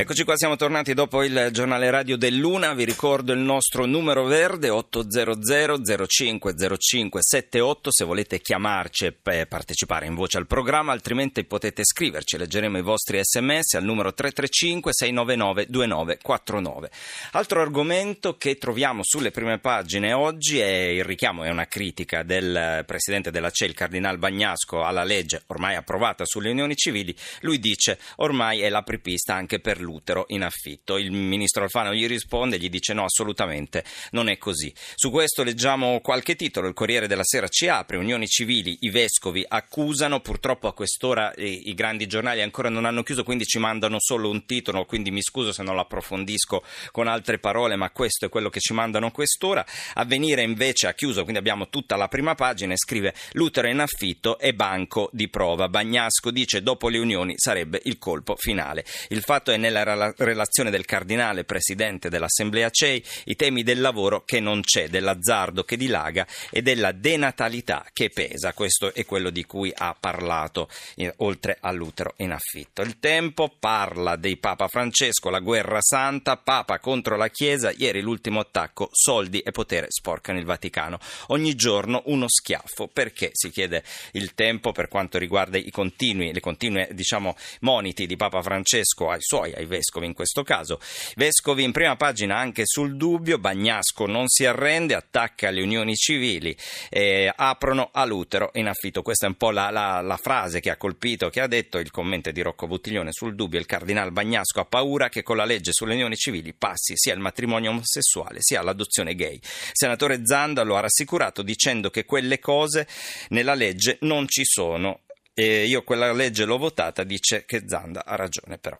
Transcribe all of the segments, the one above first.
Eccoci qua, siamo tornati dopo il giornale radio dell'Una. Vi ricordo il nostro numero verde 800 0505 78 se volete chiamarci e partecipare in voce al programma, altrimenti potete scriverci. Leggeremo i vostri sms al numero 335 699 2949. Altro argomento che troviamo sulle prime pagine oggi è il richiamo e una critica del presidente della CEL, Cardinal Bagnasco, alla legge ormai approvata sulle unioni civili. Lui dice ormai è l'apripista anche per lui l'utero in affitto. Il ministro Alfano gli risponde, gli dice no, assolutamente non è così. Su questo leggiamo qualche titolo, il Corriere della Sera ci apre, unioni civili, i vescovi accusano, purtroppo a quest'ora i, i grandi giornali ancora non hanno chiuso, quindi ci mandano solo un titolo, quindi mi scuso se non lo approfondisco con altre parole, ma questo è quello che ci mandano a quest'ora. Avvenire invece ha chiuso, quindi abbiamo tutta la prima pagina e scrive l'utero in affitto e banco di prova. Bagnasco dice dopo le unioni sarebbe il colpo finale. Il fatto è nella nella relazione del cardinale presidente dell'Assemblea CEI i temi del lavoro che non c'è, dell'azzardo che dilaga e della denatalità che pesa. Questo è quello di cui ha parlato eh, oltre all'utero in affitto. Il tempo parla dei Papa Francesco, la guerra santa, Papa contro la Chiesa, ieri l'ultimo attacco, soldi e potere sporcano il Vaticano. Ogni giorno uno schiaffo. Perché? Si chiede il tempo per quanto riguarda i continui, le continue diciamo, moniti di Papa Francesco ai suoi, ai vescovi in questo caso. Vescovi in prima pagina anche sul dubbio, Bagnasco non si arrende, attacca le unioni civili, eh, aprono all'utero in affitto. Questa è un po' la, la, la, frase che ha colpito, che ha detto il commento di Rocco Buttiglione sul dubbio. Il cardinale Bagnasco ha paura che con la legge sulle unioni civili passi sia il matrimonio omosessuale sia l'adozione gay. Senatore Zanda lo ha rassicurato dicendo che quelle cose nella legge non ci sono e io quella legge l'ho votata, dice che Zanda ha ragione però.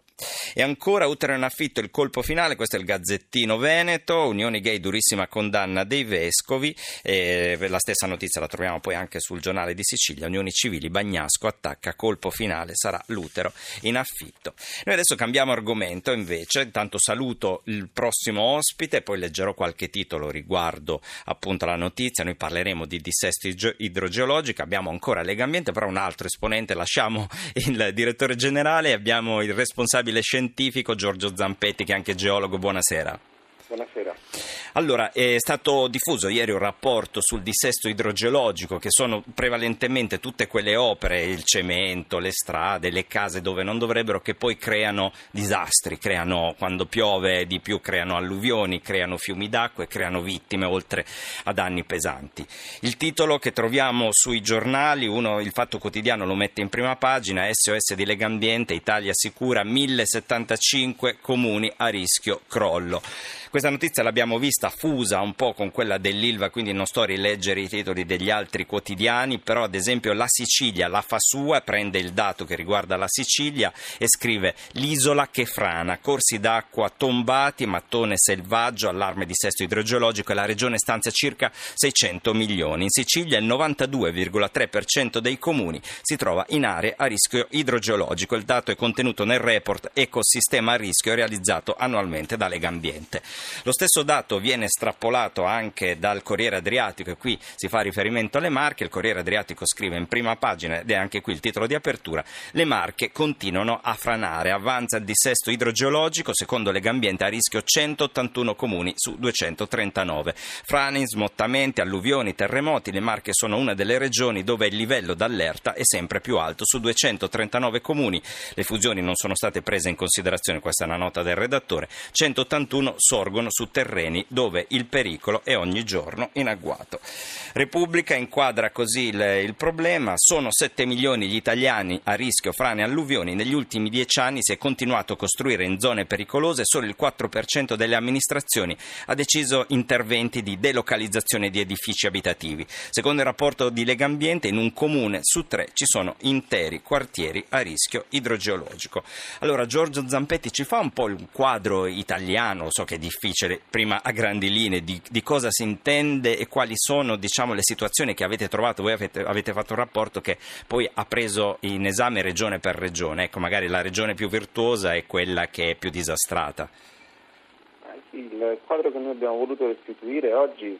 E ancora utero in affitto il colpo finale, questo è il Gazzettino Veneto, Unioni Gay durissima condanna dei vescovi, e la stessa notizia la troviamo poi anche sul giornale di Sicilia, Unioni Civili, Bagnasco attacca, colpo finale sarà l'utero in affitto. Noi adesso cambiamo argomento invece, intanto saluto il prossimo ospite, poi leggerò qualche titolo riguardo appunto alla notizia, noi parleremo di dissesto idrogeologico, abbiamo ancora Lega Ambiente, però un altro esponente esponente, lasciamo il direttore generale abbiamo il responsabile scientifico Giorgio Zampetti che è anche geologo. Buonasera. Allora, è stato diffuso ieri un rapporto sul dissesto idrogeologico, che sono prevalentemente tutte quelle opere, il cemento, le strade, le case dove non dovrebbero, che poi creano disastri, creano, quando piove di più, creano alluvioni, creano fiumi d'acqua e creano vittime, oltre a danni pesanti. Il titolo che troviamo sui giornali, uno, il Fatto Quotidiano lo mette in prima pagina, SOS di Legambiente, Italia sicura 1075 comuni a rischio crollo. Questa notizia l'abbiamo vista fusa un po' con quella dell'Ilva, quindi non sto a rileggere i titoli degli altri quotidiani, però ad esempio la Sicilia la fa sua, prende il dato che riguarda la Sicilia e scrive l'isola che frana, corsi d'acqua tombati, mattone selvaggio, allarme di sesto idrogeologico e la regione stanzia circa 600 milioni. In Sicilia il 92,3% dei comuni si trova in aree a rischio idrogeologico. Il dato è contenuto nel report Ecosistema a rischio realizzato annualmente da Lega Ambiente. Lo stesso dato viene estrapolato anche dal Corriere Adriatico e qui si fa riferimento alle Marche. Il Corriere Adriatico scrive in prima pagina ed è anche qui il titolo di apertura: Le Marche continuano a franare. Avanza il dissesto idrogeologico, secondo Legambiente a rischio 181 comuni su 239. Frane, smottamenti, alluvioni, terremoti. Le Marche sono una delle regioni dove il livello d'allerta è sempre più alto. Su 239 comuni le fusioni non sono state prese in considerazione, questa è una nota del redattore. 181 sorgono sorgono su terreni dove il pericolo è ogni giorno in agguato. Repubblica inquadra così il, il problema, sono 7 milioni gli italiani a rischio frane e alluvioni, negli ultimi 10 anni si è continuato a costruire in zone pericolose, solo il 4% delle amministrazioni ha deciso interventi di delocalizzazione di edifici abitativi. Secondo il rapporto di Legambiente, in un comune su tre ci sono interi quartieri a rischio idrogeologico. Allora Giorgio Zampetti ci fa un po' il quadro italiano, so che è difficile prima grandi linee di, di, cosa si intende e quali sono diciamo, le situazioni che avete trovato. Voi avete, avete, fatto un rapporto che poi ha preso in esame regione per regione. Ecco, magari la regione più virtuosa è quella che è più disastrata. Il quadro che noi abbiamo voluto restituire oggi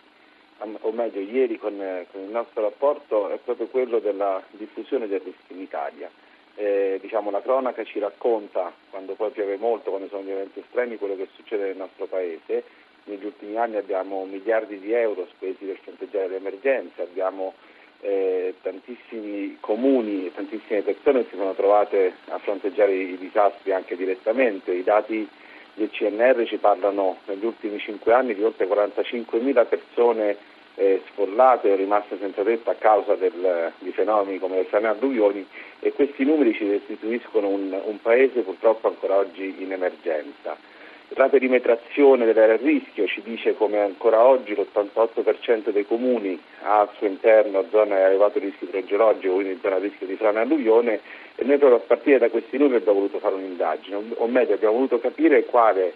o meglio ieri con, con, il nostro rapporto, è proprio quello della diffusione del rischio in Italia. Eh, diciamo, la cronaca ci racconta, quando poi piove molto, quando sono gli eventi estremi, quello che succede nel nostro Paese. Negli ultimi anni abbiamo miliardi di euro spesi per fronteggiare le emergenze, abbiamo eh, tantissimi comuni e tantissime persone che si sono trovate a fronteggiare i disastri anche direttamente. I dati del CNR ci parlano negli ultimi cinque anni di oltre 45.000 persone eh, sfollate o rimaste senza tetto a causa del, di fenomeni come le frane alluvioni e questi numeri ci restituiscono un, un paese purtroppo ancora oggi in emergenza. La perimetrazione dell'area a rischio ci dice come ancora oggi l'88% dei comuni ha al suo interno zone a elevato rischio idrogeologico, quindi zona a rischio di frana e alluvione e noi proprio a partire da questi numeri abbiamo voluto fare un'indagine, o meglio abbiamo voluto capire quale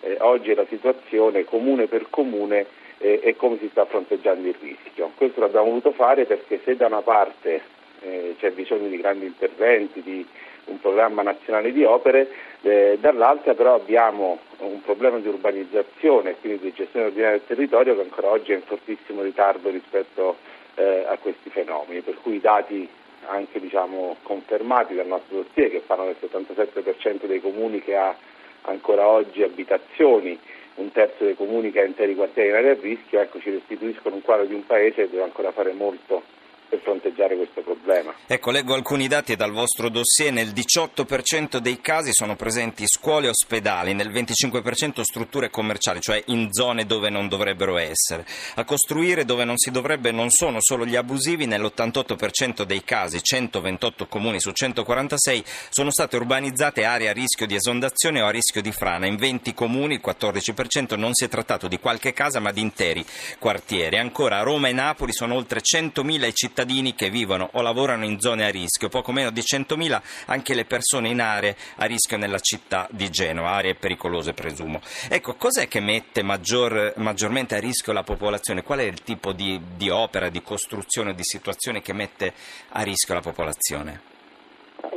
eh, oggi è la situazione comune per comune eh, e come si sta fronteggiando il rischio. Questo l'abbiamo voluto fare perché se da una parte eh, c'è bisogno di grandi interventi, di un programma nazionale di opere, eh, dall'altra però abbiamo un problema di urbanizzazione, quindi di gestione ordinaria del territorio che ancora oggi è in fortissimo ritardo rispetto eh, a questi fenomeni, per cui i dati anche diciamo, confermati dal nostro dossier che parlano del 77% dei comuni che ha ancora oggi abitazioni, un terzo dei comuni che ha interi quartieri in area a rischio, ecco, ci restituiscono un quadro di un paese che deve ancora fare molto per fronteggiare questo problema. Ecco, leggo alcuni dati dal vostro dossier. Nel 18% dei casi sono presenti scuole e ospedali, nel 25% strutture commerciali, cioè in zone dove non dovrebbero essere. A costruire dove non si dovrebbe non sono solo gli abusivi, nell'88% dei casi, 128 comuni su 146, sono state urbanizzate aree a rischio di esondazione o a rischio di frana. In 20 comuni, il 14%, non si è trattato di qualche casa ma di interi quartieri. Ancora a Roma e Napoli sono oltre 100.000 i cittadini cittadini che vivono o lavorano in zone a rischio, poco meno di 100.000 anche le persone in aree a rischio nella città di Genova, aree pericolose presumo. Ecco, cos'è che mette maggior, maggiormente a rischio la popolazione? Qual è il tipo di, di opera, di costruzione, di situazione che mette a rischio la popolazione?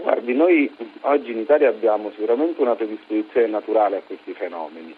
Guardi, noi oggi in Italia abbiamo sicuramente una predisposizione naturale a questi fenomeni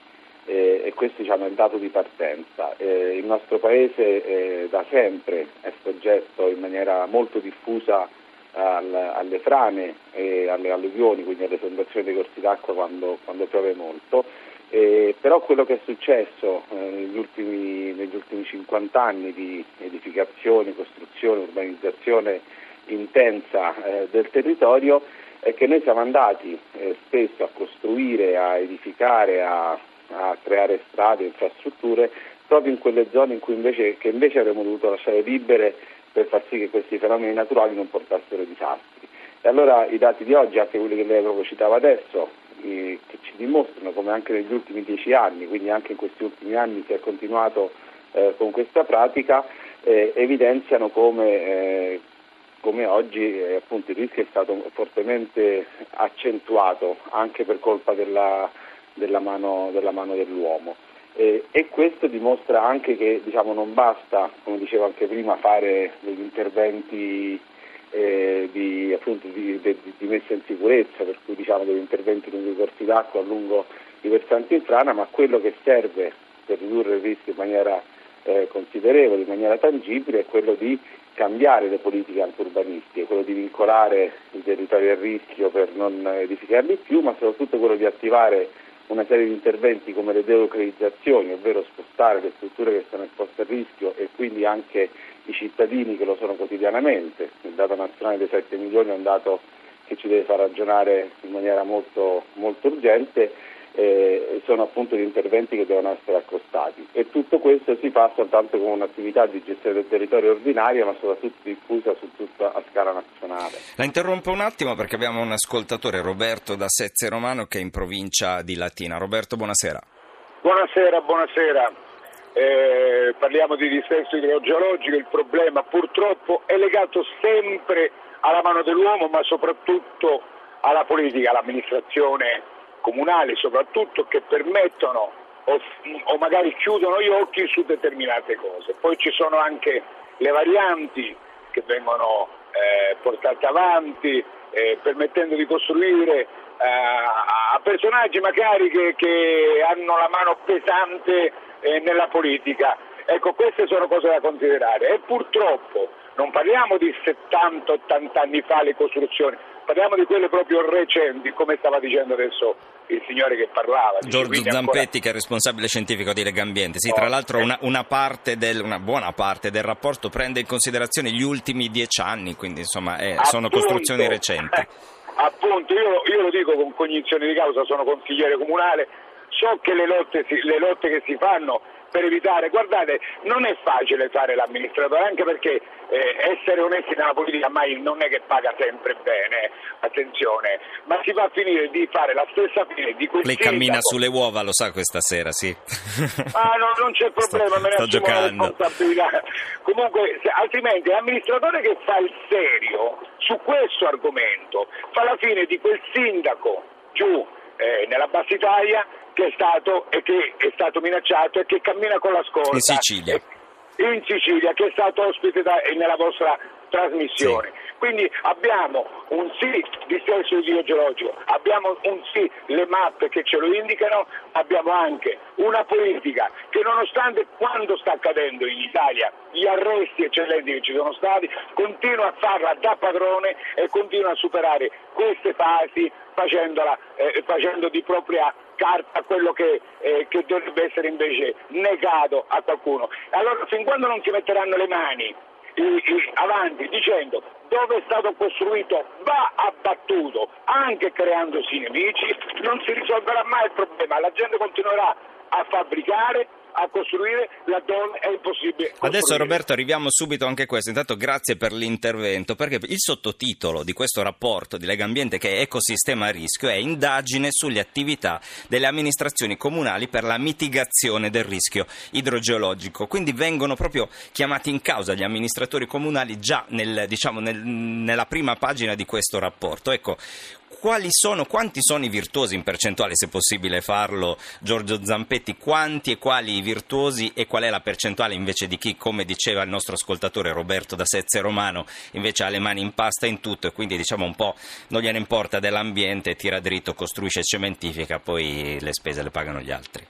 e questo diciamo, è il dato di partenza. Eh, il nostro Paese eh, da sempre è soggetto in maniera molto diffusa al, alle frane e alle alluvioni, quindi alle esondazioni dei corsi d'acqua quando, quando piove molto. Eh, però quello che è successo eh, negli, ultimi, negli, ultimi, 50 anni di edificazione, costruzione, urbanizzazione intensa eh, del territorio è che noi siamo andati eh, spesso a costruire, a edificare, a a creare strade, infrastrutture, proprio in quelle zone in cui invece, che invece avremmo dovuto lasciare libere per far sì che questi fenomeni naturali non portassero disastri. E allora i dati di oggi, anche quelli che lei proprio citava adesso, che ci dimostrano come anche negli ultimi dieci anni, quindi anche in questi ultimi anni si è continuato eh, con questa pratica, eh, evidenziano come, eh, come oggi eh, appunto, il rischio è stato fortemente accentuato anche per colpa della della mano, della mano dell'uomo. Eh, e questo dimostra anche che diciamo, non basta, come dicevo anche prima, fare degli interventi eh, di, appunto, di, di, di, messa in sicurezza, per cui diciamo, degli interventi lungo i corsi d'acqua, lungo i versanti in frana, ma quello che serve per ridurre il rischio in maniera eh, considerevole, in maniera tangibile, è quello di cambiare le politiche anturbanistiche, quello di vincolare i territori a rischio per non edificarli più, ma soprattutto quello di attivare una serie di interventi come le delocalizzazioni, ovvero spostare le strutture che sono esposte a rischio e quindi anche i cittadini che lo sono quotidianamente. Il dato nazionale dei 7 milioni è un dato che ci deve far ragionare in maniera molto, molto urgente eh, sono appunto gli interventi che devono essere accostati e tutto questo si fa soltanto con un'attività di gestione del territorio ordinaria ma soprattutto diffusa su tutta a scala nazionale. La interrompo un attimo perché abbiamo un ascoltatore Roberto da Sezze Romano che è in provincia di Latina. Roberto, buonasera. Buonasera, buonasera. Eh, parliamo di dissesto idrogeologico, il problema purtroppo è legato sempre alla mano dell'uomo ma soprattutto alla politica, all'amministrazione comunali soprattutto che permettono o, o magari chiudono gli occhi su determinate cose. Poi ci sono anche le varianti che vengono eh, portate avanti, eh, permettendo di costruire eh, a personaggi magari che, che, hanno la mano pesante eh, nella politica. Ecco, queste sono cose da considerare e purtroppo non parliamo di 70-80 anni fa le costruzioni, parliamo di quelle proprio recenti, come stava dicendo adesso il signore che parlava. Giorgio Zampetti ancora... che è responsabile scientifico di Legambiente. Sì, oh, tra l'altro una, una, parte del, una, buona parte del rapporto prende in considerazione gli ultimi dieci anni, quindi insomma eh, sono costruzioni recenti. appunto, io, io, lo dico con cognizione di causa, sono consigliere comunale, so che le lotte, le lotte che si fanno per evitare, guardate, non è facile fare l'amministratore, anche perché eh, essere onesti nella politica mai non è che paga sempre bene, attenzione, ma si va a finire di fare la stessa fine di quel Lei sindaco. cammina sulle uova, lo sa questa sera, sì. Ah no, non c'è problema, sto, me ne sto giocando. responsabilità. Comunque, se, altrimenti l'amministratore che fa il serio su questo argomento fa la fine di quel sindaco giù eh, nella Bassa Italia che è stato, e che è stato minacciato e che cammina con la scorta. In Sicilia. In Sicilia, che è stato ospite da, nella vostra trasmissione. Sì. Quindi abbiamo un sì di senso idrogeologico, abbiamo un sì le mappe che ce lo indicano, abbiamo anche una politica che nonostante quando sta accadendo in Italia gli arresti eccellenti che ci sono stati, continua a farla da padrone e continua a superare queste fasi eh, facendo di propria carta quello che, eh, che, dovrebbe essere invece negato a qualcuno. Allora fin quando non si metteranno le mani avanti dicendo dove è stato costruito va abbattuto, anche creandosi nemici, non si risolverà mai il problema, la gente continuerà a fabbricare a costruire laddove è impossibile. Costruire. Adesso Roberto arriviamo subito anche a questo, intanto grazie per l'intervento, perché il sottotitolo di questo rapporto di Lega Ambiente che è Ecosistema a rischio è indagine sulle attività delle amministrazioni comunali per la mitigazione del rischio idrogeologico, quindi vengono proprio chiamati in causa gli amministratori comunali già nel, diciamo, nel, nella prima pagina di questo rapporto. Ecco, quali sono, quanti sono i virtuosi in percentuale, se possibile farlo, Giorgio Zampetti, quanti e quali i virtuosi e qual è la percentuale invece di chi, come diceva il nostro ascoltatore Roberto da Sezze Romano, invece ha le mani in pasta in tutto e quindi diciamo un po' non gliene importa dell'ambiente, tira dritto, costruisce cementifica, poi le spese le pagano gli altri.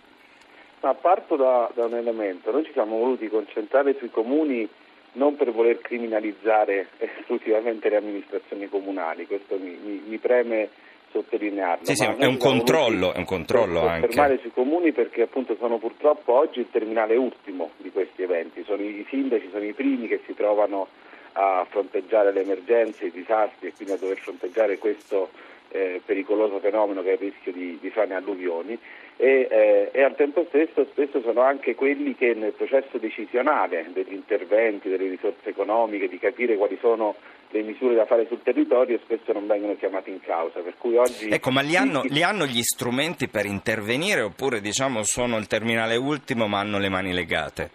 Ma parto da, da un elemento, noi ci siamo voluti concentrare sui comuni non per voler criminalizzare esclusivamente le amministrazioni comunali, questo mi, mi, mi preme sottolinearlo. Sì, sì, è un controllo, è un controllo anche. fermare sui comuni perché appunto sono purtroppo oggi il terminale ultimo di questi eventi, sono i sindaci, sono i primi che si trovano a fronteggiare le emergenze, i disastri e quindi a dover fronteggiare questo eh, pericoloso fenomeno che è il rischio di, di frane alluvioni e, eh, e, al tempo stesso spesso sono anche quelli che nel processo decisionale degli interventi, delle risorse economiche, di capire quali sono le misure da fare sul territorio spesso non vengono chiamati in causa. Oggi... Ecco, ma li hanno, li hanno, gli strumenti per intervenire oppure diciamo, sono il terminale ultimo ma hanno le mani legate?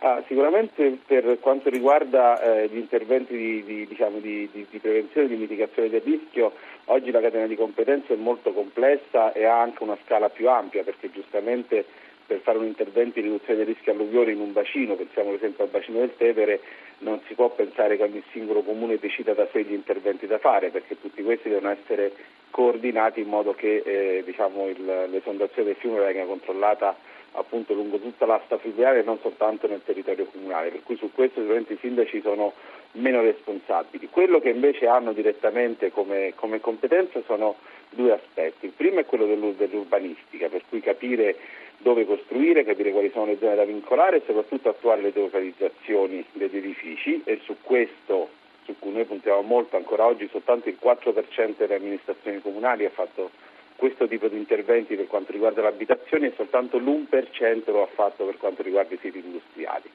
Ah, sicuramente per quanto riguarda eh, gli interventi di, di, diciamo, di, di prevenzione e di mitigazione del rischio, oggi la catena di competenze è molto complessa e ha anche una scala più ampia perché giustamente per fare un intervento di riduzione dei rischi alluvioni in un bacino, pensiamo ad esempio al bacino del Tevere, non si può pensare che ogni singolo comune decida da sé gli interventi da fare perché tutti questi devono essere coordinati in modo che eh, diciamo, l'esondazione del fiume venga controllata appunto lungo tutta l'asta fluviale e non soltanto nel territorio comunale, per cui su questo sicuramente i sindaci sono meno responsabili. Quello che invece hanno direttamente come, come competenza sono due aspetti. Il primo è quello dell'urbanistica, per cui capire dove costruire, capire quali sono le zone da vincolare e soprattutto attuare le delocalizzazioni degli edifici e su questo su cui noi puntiamo molto ancora oggi soltanto il 4% delle amministrazioni comunali ha fatto questo tipo di interventi per quanto riguarda l'abitazione e soltanto l'1% lo ha fatto per quanto riguarda i siti industriali.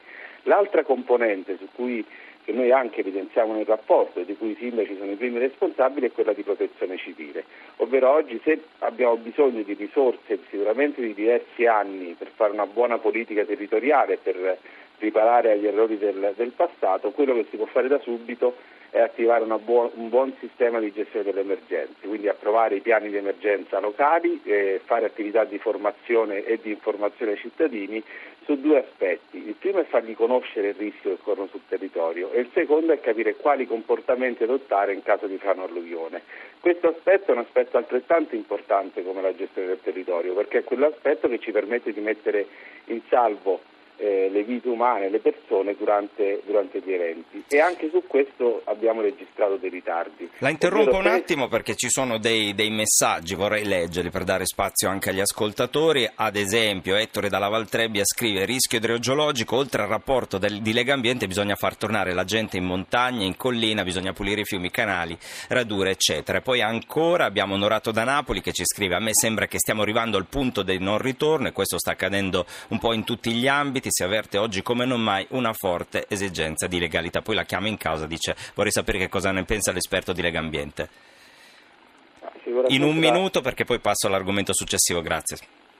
L'altra componente su cui che noi anche evidenziamo nel rapporto e di cui i sindaci sono i primi responsabili è quella di protezione civile, ovvero oggi se abbiamo bisogno di risorse sicuramente di diversi anni per fare una buona politica territoriale, per riparare agli errori del, del passato, quello che si può fare da subito è attivare buon, un buon sistema di gestione delle emergenze, quindi approvare i piani di emergenza locali, eh, fare attività di formazione e di informazione ai cittadini su due aspetti. Il primo è fargli conoscere il rischio che corrono sul territorio e il secondo è capire quali comportamenti adottare in caso di frano alluvione. Questo aspetto è un aspetto altrettanto importante come la gestione del territorio perché è quell'aspetto che ci permette di mettere in salvo eh, le vite umane, le persone durante, durante, gli eventi e anche su questo abbiamo registrato dei ritardi. La interrompo un attimo perché ci sono dei, dei, messaggi, vorrei leggerli per dare spazio anche agli ascoltatori, ad esempio Ettore dalla Valtrebbia scrive rischio idrogeologico, oltre al rapporto del, di Lega Ambiente bisogna far tornare la gente in montagna, in collina, bisogna pulire i fiumi, i canali, radure eccetera. Poi ancora abbiamo Onorato da Napoli che ci scrive a me sembra che stiamo arrivando al punto del non ritorno e questo sta accadendo un po' in tutti gli ambiti si avverte oggi come non mai una forte esigenza di legalità. Poi la chiama in causa, dice vorrei sapere che cosa ne pensa l'esperto di Lega Ambiente. In un minuto perché poi passo all'argomento successivo, grazie.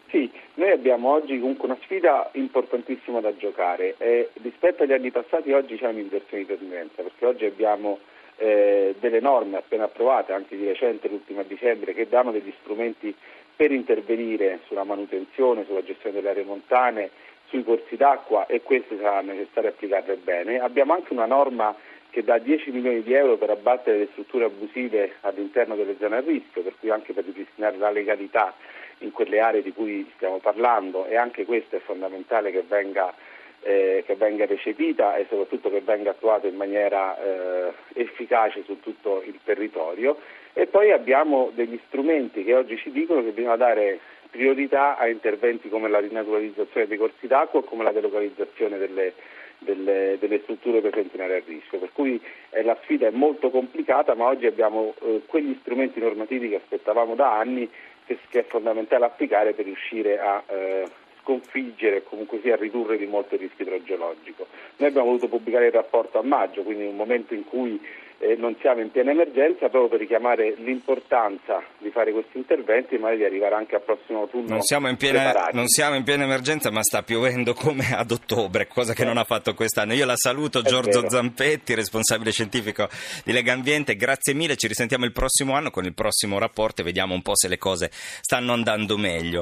Sì, noi abbiamo oggi comunque una sfida importantissima da giocare e rispetto agli anni passati oggi c'è un'inversione di tendenza perché oggi abbiamo eh, delle norme appena approvate, anche di recente, l'ultima a dicembre, che danno degli strumenti per intervenire sulla manutenzione, sulla gestione delle aree montane sui corsi d'acqua e queste sarà necessario applicarle bene. Abbiamo anche una norma che dà 10 milioni di euro per abbattere le strutture abusive all'interno delle zone a rischio, per cui anche per ripristinare la legalità in quelle aree di cui stiamo parlando e anche questo è fondamentale che venga, eh, che venga recepita e soprattutto che venga attuata in maniera eh, efficace su tutto il territorio. E poi abbiamo degli strumenti che oggi ci dicono che bisogna dare priorità a interventi come la rinaturalizzazione dei corsi d'acqua o come la delocalizzazione delle, delle, delle strutture presenti in area a rischio. Per cui eh, la sfida è molto complicata, ma oggi abbiamo eh, quegli strumenti normativi che aspettavamo da anni che, che è fondamentale applicare per riuscire a eh, sconfiggere e comunque sia ridurre di molto il rischio idrogeologico. Noi abbiamo voluto pubblicare il rapporto a maggio, quindi in un momento in cui eh, non siamo in piena emergenza proprio per richiamare l'importanza di fare questi interventi e magari di arrivare anche al prossimo autunno non siamo, in piena, non siamo in piena emergenza ma sta piovendo come ad ottobre cosa che eh. non ha fatto quest'anno io la saluto È Giorgio vero. Zampetti responsabile scientifico di Lega Ambiente grazie mille ci risentiamo il prossimo anno con il prossimo rapporto e vediamo un po' se le cose stanno andando meglio